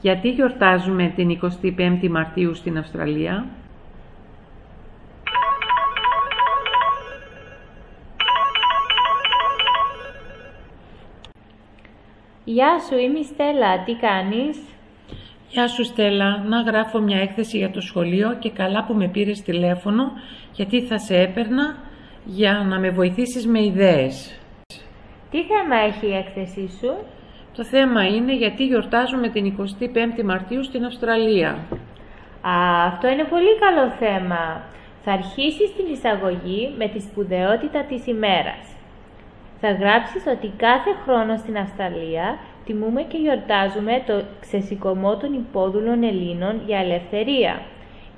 Γιατί γιορτάζουμε την 25η Μαρτίου στην Αυστραλία; Γεια σου, είμαι η Στέλλα. Τι κάνεις; Γεια σου Στέλλα, να γράφω μια έκθεση για το σχολείο και καλά που με πήρες τηλέφωνο γιατί θα σε έπαιρνα για να με βοηθήσεις με ιδέες. Τι θέμα έχει η έκθεσή σου; Το θέμα είναι γιατί γιορτάζουμε την 25η Μαρτίου στην Αυστραλία. Α, αυτό είναι πολύ καλό θέμα. Θα αρχίσεις την εισαγωγή με τη σπουδαιότητα της ημέρας. Θα γράψεις ότι κάθε χρόνο στην Αυστραλία τιμούμε και γιορτάζουμε το ξεσηκωμό των υπόδουλων Ελλήνων για ελευθερία.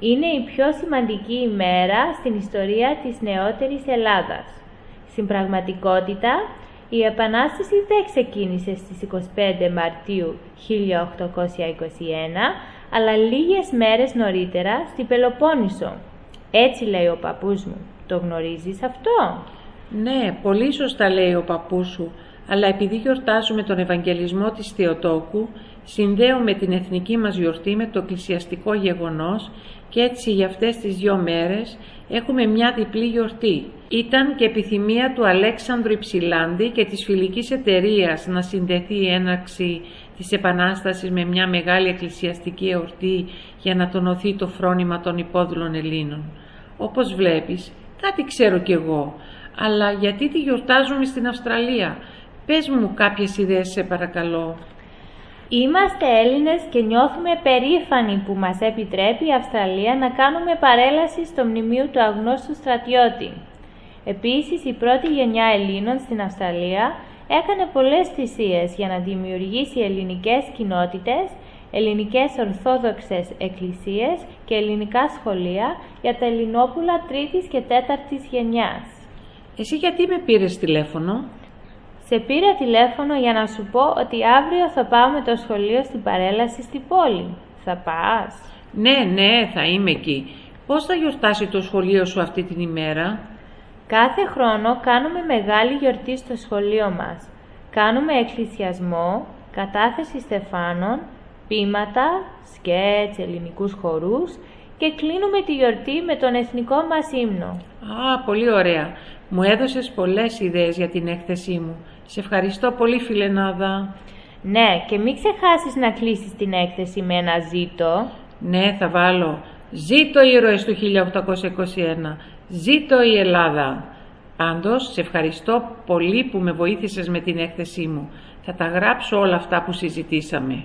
Είναι η πιο σημαντική ημέρα στην ιστορία της νεότερης Ελλάδας. Στην πραγματικότητα, η Επανάσταση δεν ξεκίνησε στις 25 Μαρτίου 1821, αλλά λίγες μέρες νωρίτερα στη Πελοπόννησο. Έτσι λέει ο παππούς μου. Το γνωρίζεις αυτό; Ναι, πολύ σωστά λέει ο παππούς σου, αλλά επειδή γιορτάζουμε τον Ευαγγελισμό της Θεοτόκου, συνδέουμε την εθνική μας γιορτή με το εκκλησιαστικό γεγονός και έτσι για αυτές τις δυο μέρες έχουμε μια διπλή γιορτή. Ήταν και επιθυμία του Αλέξανδρου Υψηλάντη και της φιλικής εταιρείας να συνδεθεί η έναρξη της Επανάστασης με μια μεγάλη εκκλησιαστική εορτή για να τονωθεί το φρόνημα των υπόδουλων Ελλήνων. Όπως βλέπεις, κάτι ξέρω κι εγώ, αλλά γιατί τη γιορτάζουμε στην Αυστραλία; Πες μου κάποιες ιδέες σε παρακαλώ. Είμαστε Έλληνες και νιώθουμε περήφανοι που μας επιτρέπει η Αυστραλία να κάνουμε παρέλαση στο μνημείο του αγνώστου στρατιώτη. Επίσης, η πρώτη γενιά Ελλήνων στην Αυστραλία έκανε πολλές θυσίες για να δημιουργήσει ελληνικές κοινότητες, ελληνικές ορθόδοξες εκκλησίες και ελληνικά σχολεία για τα Ελληνόπουλα τρίτης και τέταρτης γενιάς. Εσύ γιατί με πήρες τηλέφωνο; Σε πήρα τηλέφωνο για να σου πω ότι αύριο θα πάμε το σχολείο στην παρέλαση στην πόλη. Θα πας; Ναι, ναι, θα είμαι εκεί. Πώς θα γιορτάσει το σχολείο σου αυτή την ημέρα; Κάθε χρόνο κάνουμε μεγάλη γιορτή στο σχολείο μας. Κάνουμε εκκλησιασμό, κατάθεση στεφάνων, πείματα, σκέτς, ελληνικούς χορούς και κλείνουμε τη γιορτή με τον εθνικό μας ύμνο. Α, πολύ ωραία. Μου έδωσες πολλές ιδέες για την έκθεσή μου. Σε ευχαριστώ πολύ φιλενάδα. Ναι, και μην ξεχάσεις να κλείσεις την έκθεση με ένα ζήτο. Ναι, θα βάλω. Ζήτω ήρωες του 1821. Ζήτω η Ελλάδα. Πάντως, σε ευχαριστώ πολύ που με βοήθησες με την έκθεσή μου. Θα τα γράψω όλα αυτά που συζητήσαμε.